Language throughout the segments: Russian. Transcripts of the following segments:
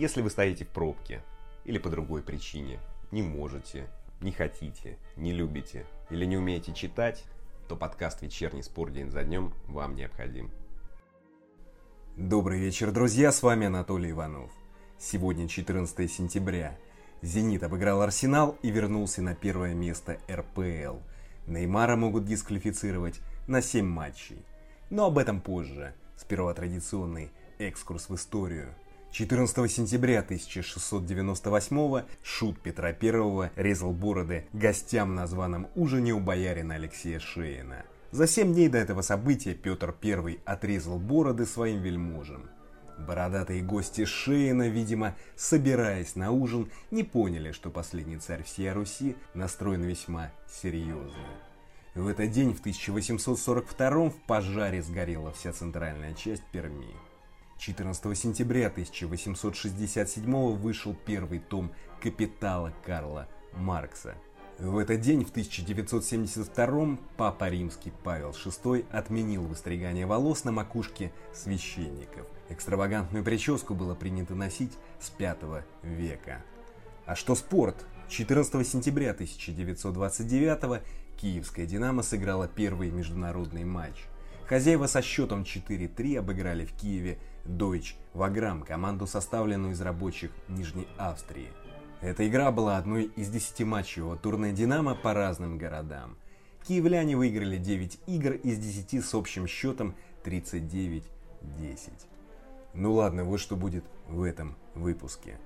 Если вы стоите в пробке или по другой причине, не можете, не хотите, не любите или не умеете читать, то подкаст «Вечерний спор день за днем» вам необходим. Добрый вечер, друзья, с вами Анатолий Иванов. Сегодня 14 сентября. «Зенит» обыграл «Арсенал» и вернулся на первое место РПЛ. Неймара могут дисквалифицировать на 7 матчей. Но об этом позже. Сперва традиционный экскурс в историю. 14 сентября 1698 шут Петра I резал бороды гостям на званом ужине у боярина Алексея Шеина. За семь дней до этого события Петр I отрезал бороды своим вельможам. Бородатые гости Шеина, видимо, собираясь на ужин, не поняли, что последний царь всей Руси настроен весьма серьезно. В этот день, в 1842 в пожаре сгорела вся центральная часть Перми. 14 сентября 1867 вышел первый том «Капитала» Карла Маркса. В этот день, в 1972 Папа Римский Павел VI отменил выстригание волос на макушке священников. Экстравагантную прическу было принято носить с V века. А что спорт? 14 сентября 1929 Киевская «Динамо» сыграла первый международный матч. Хозяева со счетом 4-3 обыграли в Киеве Deutsche Wagram, команду, составленную из рабочих Нижней Австрии. Эта игра была одной из 10 матчей турне «Динамо» по разным городам. Киевляне выиграли 9 игр из 10 с общим счетом 39-10. Ну ладно, вот что будет в этом выпуске.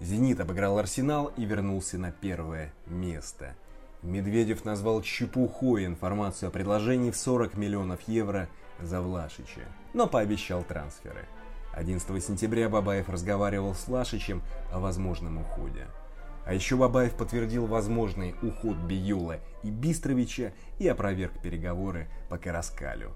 «Зенит» обыграл «Арсенал» и вернулся на первое место. Медведев назвал чепухой информацию о предложении в 40 миллионов евро за Влашича, но пообещал трансферы. 11 сентября Бабаев разговаривал с Влашичем о возможном уходе. А еще Бабаев подтвердил возможный уход Биюла и Бистровича и опроверг переговоры по Караскалю.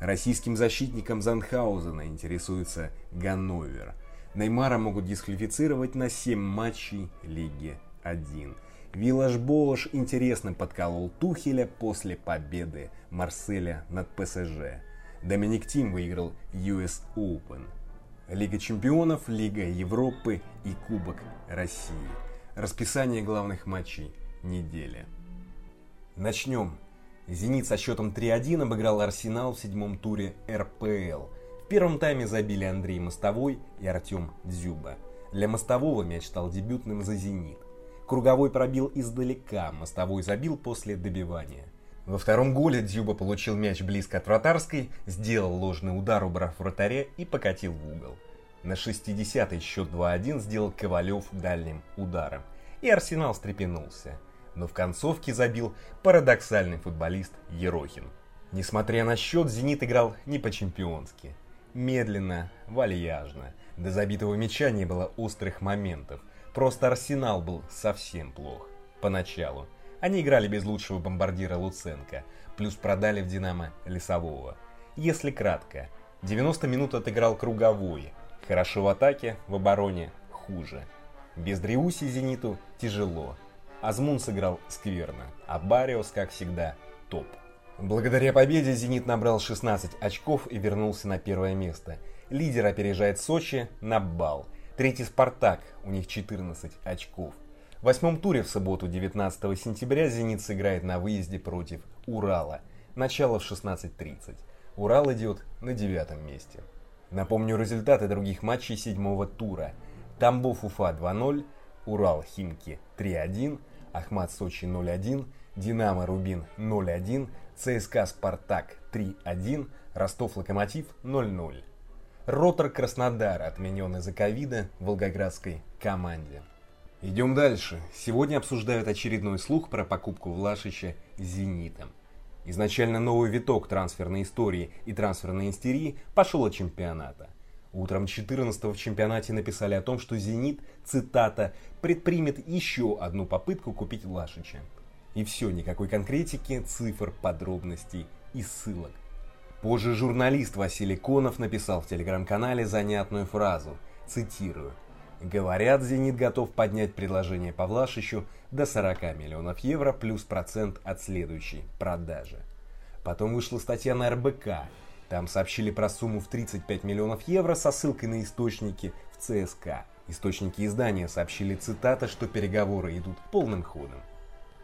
Российским защитником Занхаузена интересуется Ганновер. Неймара могут дисквалифицировать на 7 матчей Лиги 1. Виллаж Бош интересно подколол Тухеля после победы Марселя над ПСЖ. Доминик Тим выиграл US Open. Лига чемпионов, Лига Европы и Кубок России. Расписание главных матчей недели. Начнем. «Зенит» со счетом 3-1 обыграл «Арсенал» в седьмом туре РПЛ. В первом тайме забили Андрей Мостовой и Артем Дзюба. Для Мостового мяч стал дебютным за «Зенит». Круговой пробил издалека, мостовой забил после добивания. Во втором голе Дзюба получил мяч близко от вратарской, сделал ложный удар, убрав вратаря и покатил в угол. На 60-й счет 2-1 сделал Ковалев дальним ударом. И Арсенал встрепенулся. Но в концовке забил парадоксальный футболист Ерохин. Несмотря на счет, «Зенит» играл не по-чемпионски. Медленно, вальяжно. До забитого мяча не было острых моментов. Просто Арсенал был совсем плох. Поначалу. Они играли без лучшего бомбардира Луценко, плюс продали в Динамо Лесового. Если кратко, 90 минут отыграл круговой. Хорошо в атаке, в обороне хуже. Без Дриуси Зениту тяжело. Азмун сыграл скверно, а Бариос, как всегда, топ. Благодаря победе «Зенит» набрал 16 очков и вернулся на первое место. Лидер опережает Сочи на балл. Третий «Спартак», у них 14 очков. В восьмом туре в субботу 19 сентября «Зенит» сыграет на выезде против «Урала». Начало в 16.30. «Урал» идет на девятом месте. Напомню результаты других матчей седьмого тура. Тамбов Уфа 2-0, Урал Химки 3-1, Ахмат Сочи 0-1, Динамо Рубин 0-1, ЦСКА Спартак 3-1, Ростов Локомотив 0-0. Ротор Краснодар отменен из-за ковида волгоградской команде. Идем дальше. Сегодня обсуждают очередной слух про покупку Влашича «Зенитом». Изначально новый виток трансферной истории и трансферной истерии пошел от чемпионата. Утром 14 в чемпионате написали о том, что «Зенит», цитата, «предпримет еще одну попытку купить Влашича». И все, никакой конкретики, цифр, подробностей и ссылок. Позже журналист Василий Конов написал в телеграм-канале занятную фразу, цитирую. Говорят, «Зенит» готов поднять предложение Павлашичу до 40 миллионов евро плюс процент от следующей продажи. Потом вышла статья на РБК. Там сообщили про сумму в 35 миллионов евро со ссылкой на источники в ЦСКА. Источники издания сообщили цитата, что переговоры идут полным ходом.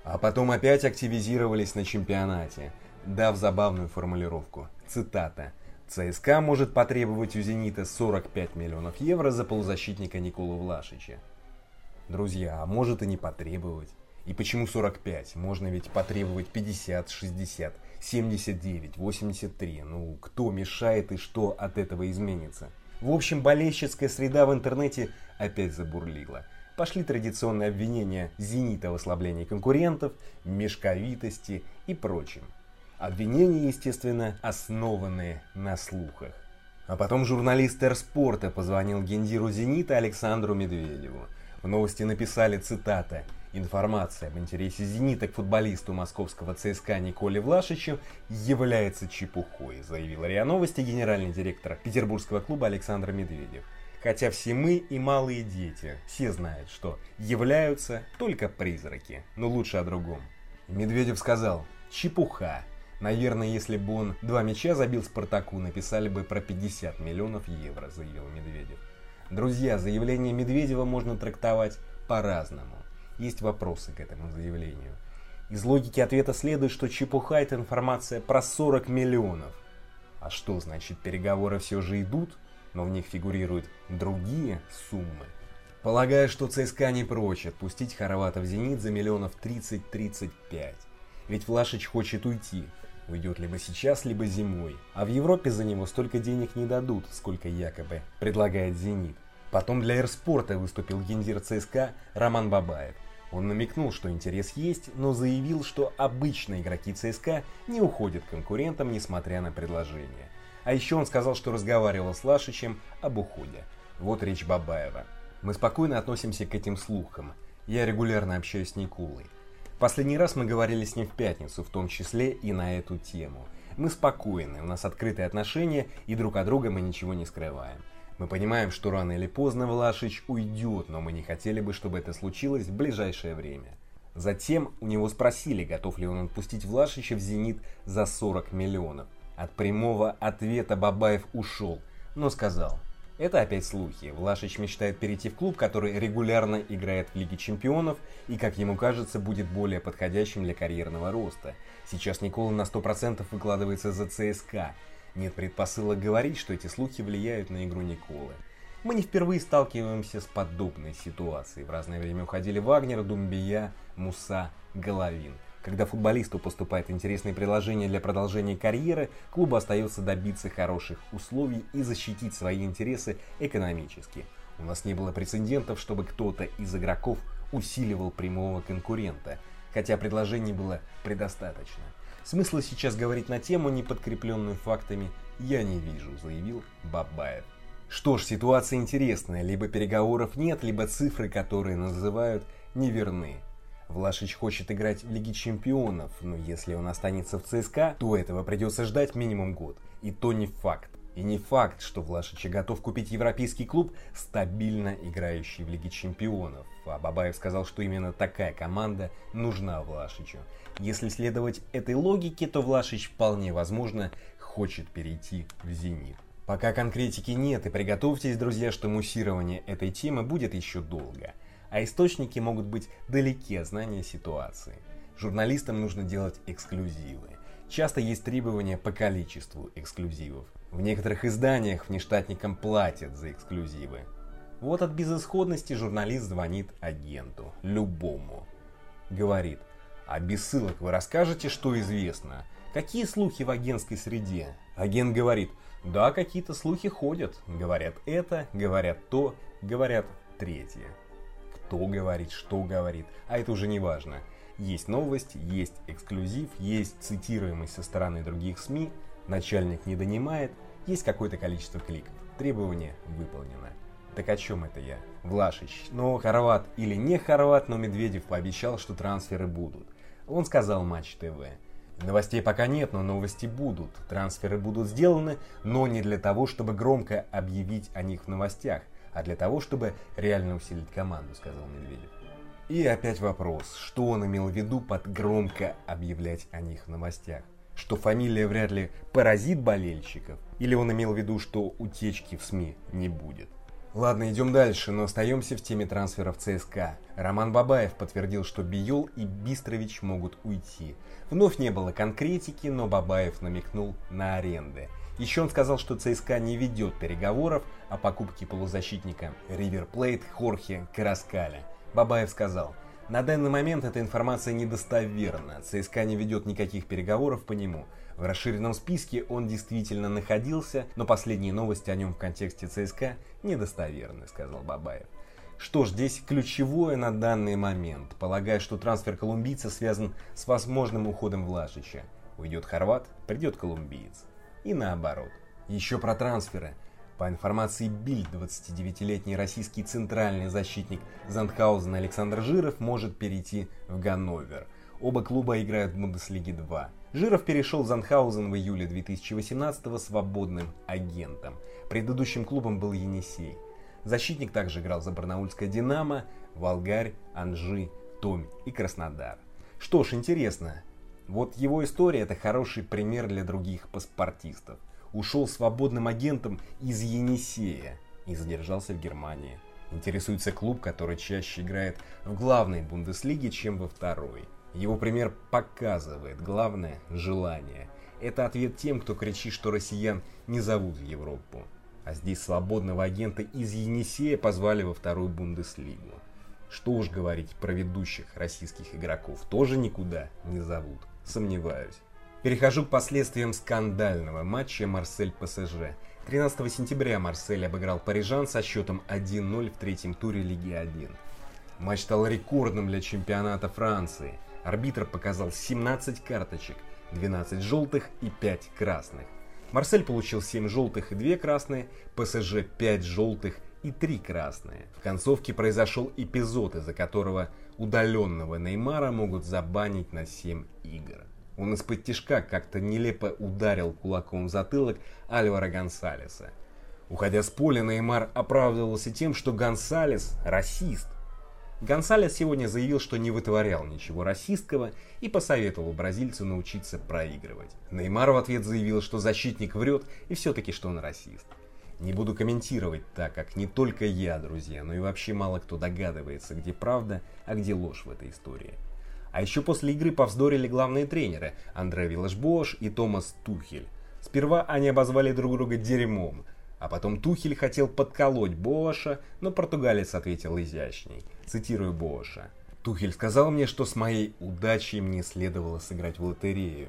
А потом опять активизировались на чемпионате, дав забавную формулировку. Цитата. ЦСКА может потребовать у «Зенита» 45 миллионов евро за полузащитника Николу Влашича. Друзья, а может и не потребовать. И почему 45? Можно ведь потребовать 50, 60, 79, 83. Ну, кто мешает и что от этого изменится? В общем, болельщицкая среда в интернете опять забурлила. Пошли традиционные обвинения «Зенита» в ослаблении конкурентов, мешковитости и прочем. Обвинения, естественно, основанные на слухах. А потом журналист Эрспорта позвонил гендиру «Зенита» Александру Медведеву. В новости написали цитата Информация об интересе «Зенита» к футболисту московского ЦСКА Николе Влашичу является чепухой, заявил РИА Новости генеральный директор петербургского клуба Александр Медведев. Хотя все мы и малые дети, все знают, что являются только призраки, но лучше о другом. Медведев сказал «чепуха». Наверное, если бы он два мяча забил Спартаку, написали бы про 50 миллионов евро, заявил Медведев. Друзья, заявление Медведева можно трактовать по-разному. Есть вопросы к этому заявлению. Из логики ответа следует, что чепуха это информация про 40 миллионов. А что значит переговоры все же идут, но в них фигурируют другие суммы? Полагаю, что ЦСКА не прочь отпустить Хорвата в «Зенит» за миллионов 30-35. Ведь Влашич хочет уйти, Уйдет либо сейчас, либо зимой. А в Европе за него столько денег не дадут, сколько якобы предлагает «Зенит». Потом для «Эрспорта» выступил гендир ЦСКА Роман Бабаев. Он намекнул, что интерес есть, но заявил, что обычные игроки ЦСКА не уходят конкурентам, несмотря на предложение. А еще он сказал, что разговаривал с Лашичем об уходе. Вот речь Бабаева. Мы спокойно относимся к этим слухам. Я регулярно общаюсь с Никулой. Последний раз мы говорили с ним в пятницу, в том числе и на эту тему. Мы спокойны, у нас открытые отношения, и друг от друга мы ничего не скрываем. Мы понимаем, что рано или поздно Влашич уйдет, но мы не хотели бы, чтобы это случилось в ближайшее время. Затем у него спросили, готов ли он отпустить Влашича в «Зенит» за 40 миллионов. От прямого ответа Бабаев ушел, но сказал, это опять слухи. Влашич мечтает перейти в клуб, который регулярно играет в Лиге Чемпионов и, как ему кажется, будет более подходящим для карьерного роста. Сейчас Никола на 100% выкладывается за ЦСКА. Нет предпосылок говорить, что эти слухи влияют на игру Николы. Мы не впервые сталкиваемся с подобной ситуацией. В разное время уходили Вагнер, Думбия, Муса, Головин – когда футболисту поступает интересное предложение для продолжения карьеры, клубу остается добиться хороших условий и защитить свои интересы экономически. У нас не было прецедентов, чтобы кто-то из игроков усиливал прямого конкурента, хотя предложений было предостаточно. Смысла сейчас говорить на тему, не подкрепленную фактами, я не вижу, заявил Бабаев. Что ж, ситуация интересная, либо переговоров нет, либо цифры, которые называют, неверны. Влашич хочет играть в Лиге Чемпионов, но если он останется в ЦСКА, то этого придется ждать минимум год. И то не факт. И не факт, что Влашич готов купить европейский клуб, стабильно играющий в Лиге Чемпионов. А Бабаев сказал, что именно такая команда нужна Влашичу. Если следовать этой логике, то Влашич вполне возможно хочет перейти в «Зенит». Пока конкретики нет, и приготовьтесь, друзья, что муссирование этой темы будет еще долго а источники могут быть далеки от знания ситуации. Журналистам нужно делать эксклюзивы. Часто есть требования по количеству эксклюзивов. В некоторых изданиях внештатникам платят за эксклюзивы. Вот от безысходности журналист звонит агенту, любому. Говорит, а без ссылок вы расскажете, что известно? Какие слухи в агентской среде? Агент говорит, да, какие-то слухи ходят. Говорят это, говорят то, говорят третье кто говорит, что говорит, а это уже не важно. Есть новость, есть эксклюзив, есть цитируемость со стороны других СМИ, начальник не донимает, есть какое-то количество кликов. Требование выполнено. Так о чем это я? Влашич. Но хорват или не хорват, но Медведев пообещал, что трансферы будут. Он сказал Матч ТВ. Новостей пока нет, но новости будут. Трансферы будут сделаны, но не для того, чтобы громко объявить о них в новостях – а для того, чтобы реально усилить команду, сказал Медведев. И опять вопрос, что он имел в виду под громко объявлять о них в новостях? Что фамилия вряд ли поразит болельщиков? Или он имел в виду, что утечки в СМИ не будет? Ладно, идем дальше, но остаемся в теме трансферов ЦСКА. Роман Бабаев подтвердил, что Биол и Бистрович могут уйти. Вновь не было конкретики, но Бабаев намекнул на аренды. Еще он сказал, что ЦСКА не ведет переговоров о покупке полузащитника Ривер Плейт Хорхе Караскаля. Бабаев сказал, на данный момент эта информация недостоверна, ЦСКА не ведет никаких переговоров по нему. В расширенном списке он действительно находился, но последние новости о нем в контексте ЦСКА недостоверны, сказал Бабаев. Что ж, здесь ключевое на данный момент. Полагаю, что трансфер колумбийца связан с возможным уходом Влашича. Уйдет хорват, придет колумбиец. И наоборот. Еще про трансферы. По информации Бильд, 29-летний российский центральный защитник Зандхаузен Александр Жиров может перейти в Ганновер. Оба клуба играют в Бундеслиге 2. Жиров перешел в Занхаузен в июле 2018 свободным агентом. Предыдущим клубом был Енисей. Защитник также играл за Барнаульское «Динамо», Волгарь, Анжи, Томь и Краснодар. Что ж, интересно. Вот его история это хороший пример для других паспортистов. Ушел свободным агентом из Енисея и задержался в Германии. Интересуется клуб, который чаще играет в главной Бундеслиге, чем во второй. Его пример показывает главное – желание. Это ответ тем, кто кричит, что россиян не зовут в Европу. А здесь свободного агента из Енисея позвали во вторую Бундеслигу. Что уж говорить про ведущих российских игроков, тоже никуда не зовут. Сомневаюсь. Перехожу к последствиям скандального матча Марсель-ПСЖ. 13 сентября Марсель обыграл парижан со счетом 1-0 в третьем туре Лиги 1. Матч стал рекордным для чемпионата Франции – Арбитр показал 17 карточек, 12 желтых и 5 красных. Марсель получил 7 желтых и 2 красные, ПСЖ 5 желтых и 3 красные. В концовке произошел эпизод, из-за которого удаленного Неймара могут забанить на 7 игр. Он из-под тяжка как-то нелепо ударил кулаком в затылок Альвара Гонсалеса. Уходя с поля, Неймар оправдывался тем, что Гонсалес – расист. Гонсалес сегодня заявил, что не вытворял ничего расистского и посоветовал бразильцу научиться проигрывать. Неймар в ответ заявил, что защитник врет и все-таки, что он расист. Не буду комментировать, так как не только я, друзья, но и вообще мало кто догадывается, где правда, а где ложь в этой истории. А еще после игры повздорили главные тренеры Андре Виллашбош и Томас Тухель. Сперва они обозвали друг друга дерьмом, а потом Тухель хотел подколоть Боша, но португалец ответил изящней. Цитирую Боша. Тухель сказал мне, что с моей удачей мне следовало сыграть в лотерею.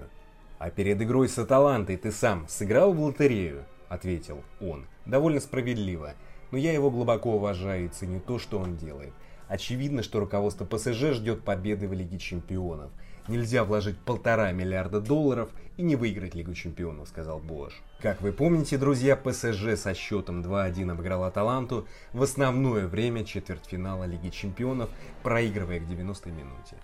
А перед игрой с Аталантой ты сам сыграл в лотерею? Ответил он. Довольно справедливо. Но я его глубоко уважаю и ценю то, что он делает. Очевидно, что руководство ПСЖ ждет победы в Лиге Чемпионов. Нельзя вложить полтора миллиарда долларов и не выиграть Лигу Чемпионов, сказал Бош. Как вы помните, друзья, ПСЖ со счетом 2-1 обыграл Аталанту в основное время четвертьфинала Лиги Чемпионов, проигрывая к 90-й минуте.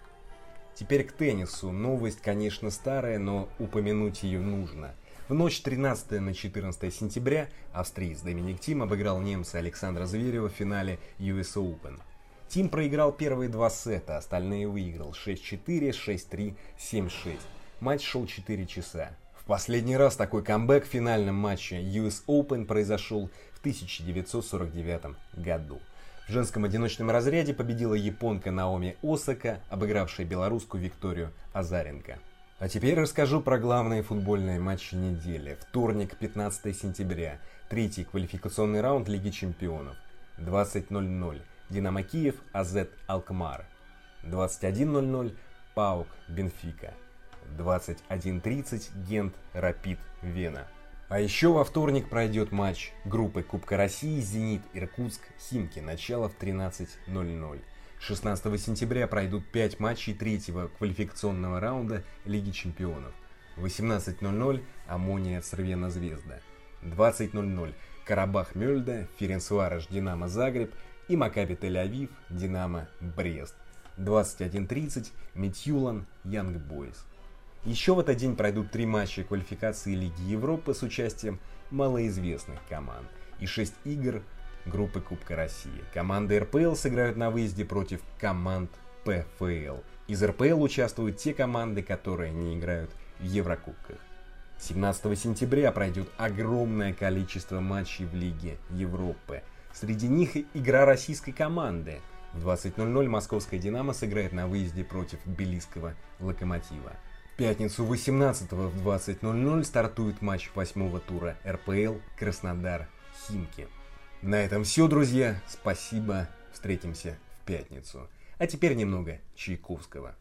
Теперь к теннису. Новость, конечно, старая, но упомянуть ее нужно. В ночь 13 на 14 сентября австриец Доминик Тим обыграл немца Александра Зверева в финале US Open. Тим проиграл первые два сета, остальные выиграл 6-4, 6-3, 7-6. Матч шел 4 часа. В последний раз такой камбэк в финальном матче US Open произошел в 1949 году. В женском одиночном разряде победила японка Наоми Осака, обыгравшая белорусскую Викторию Азаренко. А теперь расскажу про главные футбольные матчи недели. Вторник, 15 сентября. Третий квалификационный раунд Лиги Чемпионов. 20.00. Динамо Киев, АЗ Алкмар. 21.00 Паук, Бенфика. 21.30 Гент, Рапид, Вена. А еще во вторник пройдет матч группы Кубка России «Зенит», «Иркутск», «Химки». Начало в 13.00. 16 сентября пройдут 5 матчей третьего квалификационного раунда Лиги Чемпионов. 18.00 Амония Цервена Звезда. 20.00 Карабах Мельда, Ференсуараш Динамо Загреб и Макаби Тель-Авив, Динамо, Брест. 21.30 Митюлан, Янг Бойс. Еще в этот день пройдут три матча квалификации Лиги Европы с участием малоизвестных команд и шесть игр группы Кубка России. Команды РПЛ сыграют на выезде против команд ПФЛ. Из РПЛ участвуют те команды, которые не играют в Еврокубках. 17 сентября пройдет огромное количество матчей в Лиге Европы. Среди них игра российской команды. В 20.00 московская «Динамо» сыграет на выезде против белийского «Локомотива». В пятницу 18 в 20.00 стартует матч восьмого тура РПЛ «Краснодар-Химки». На этом все, друзья. Спасибо. Встретимся в пятницу. А теперь немного Чайковского.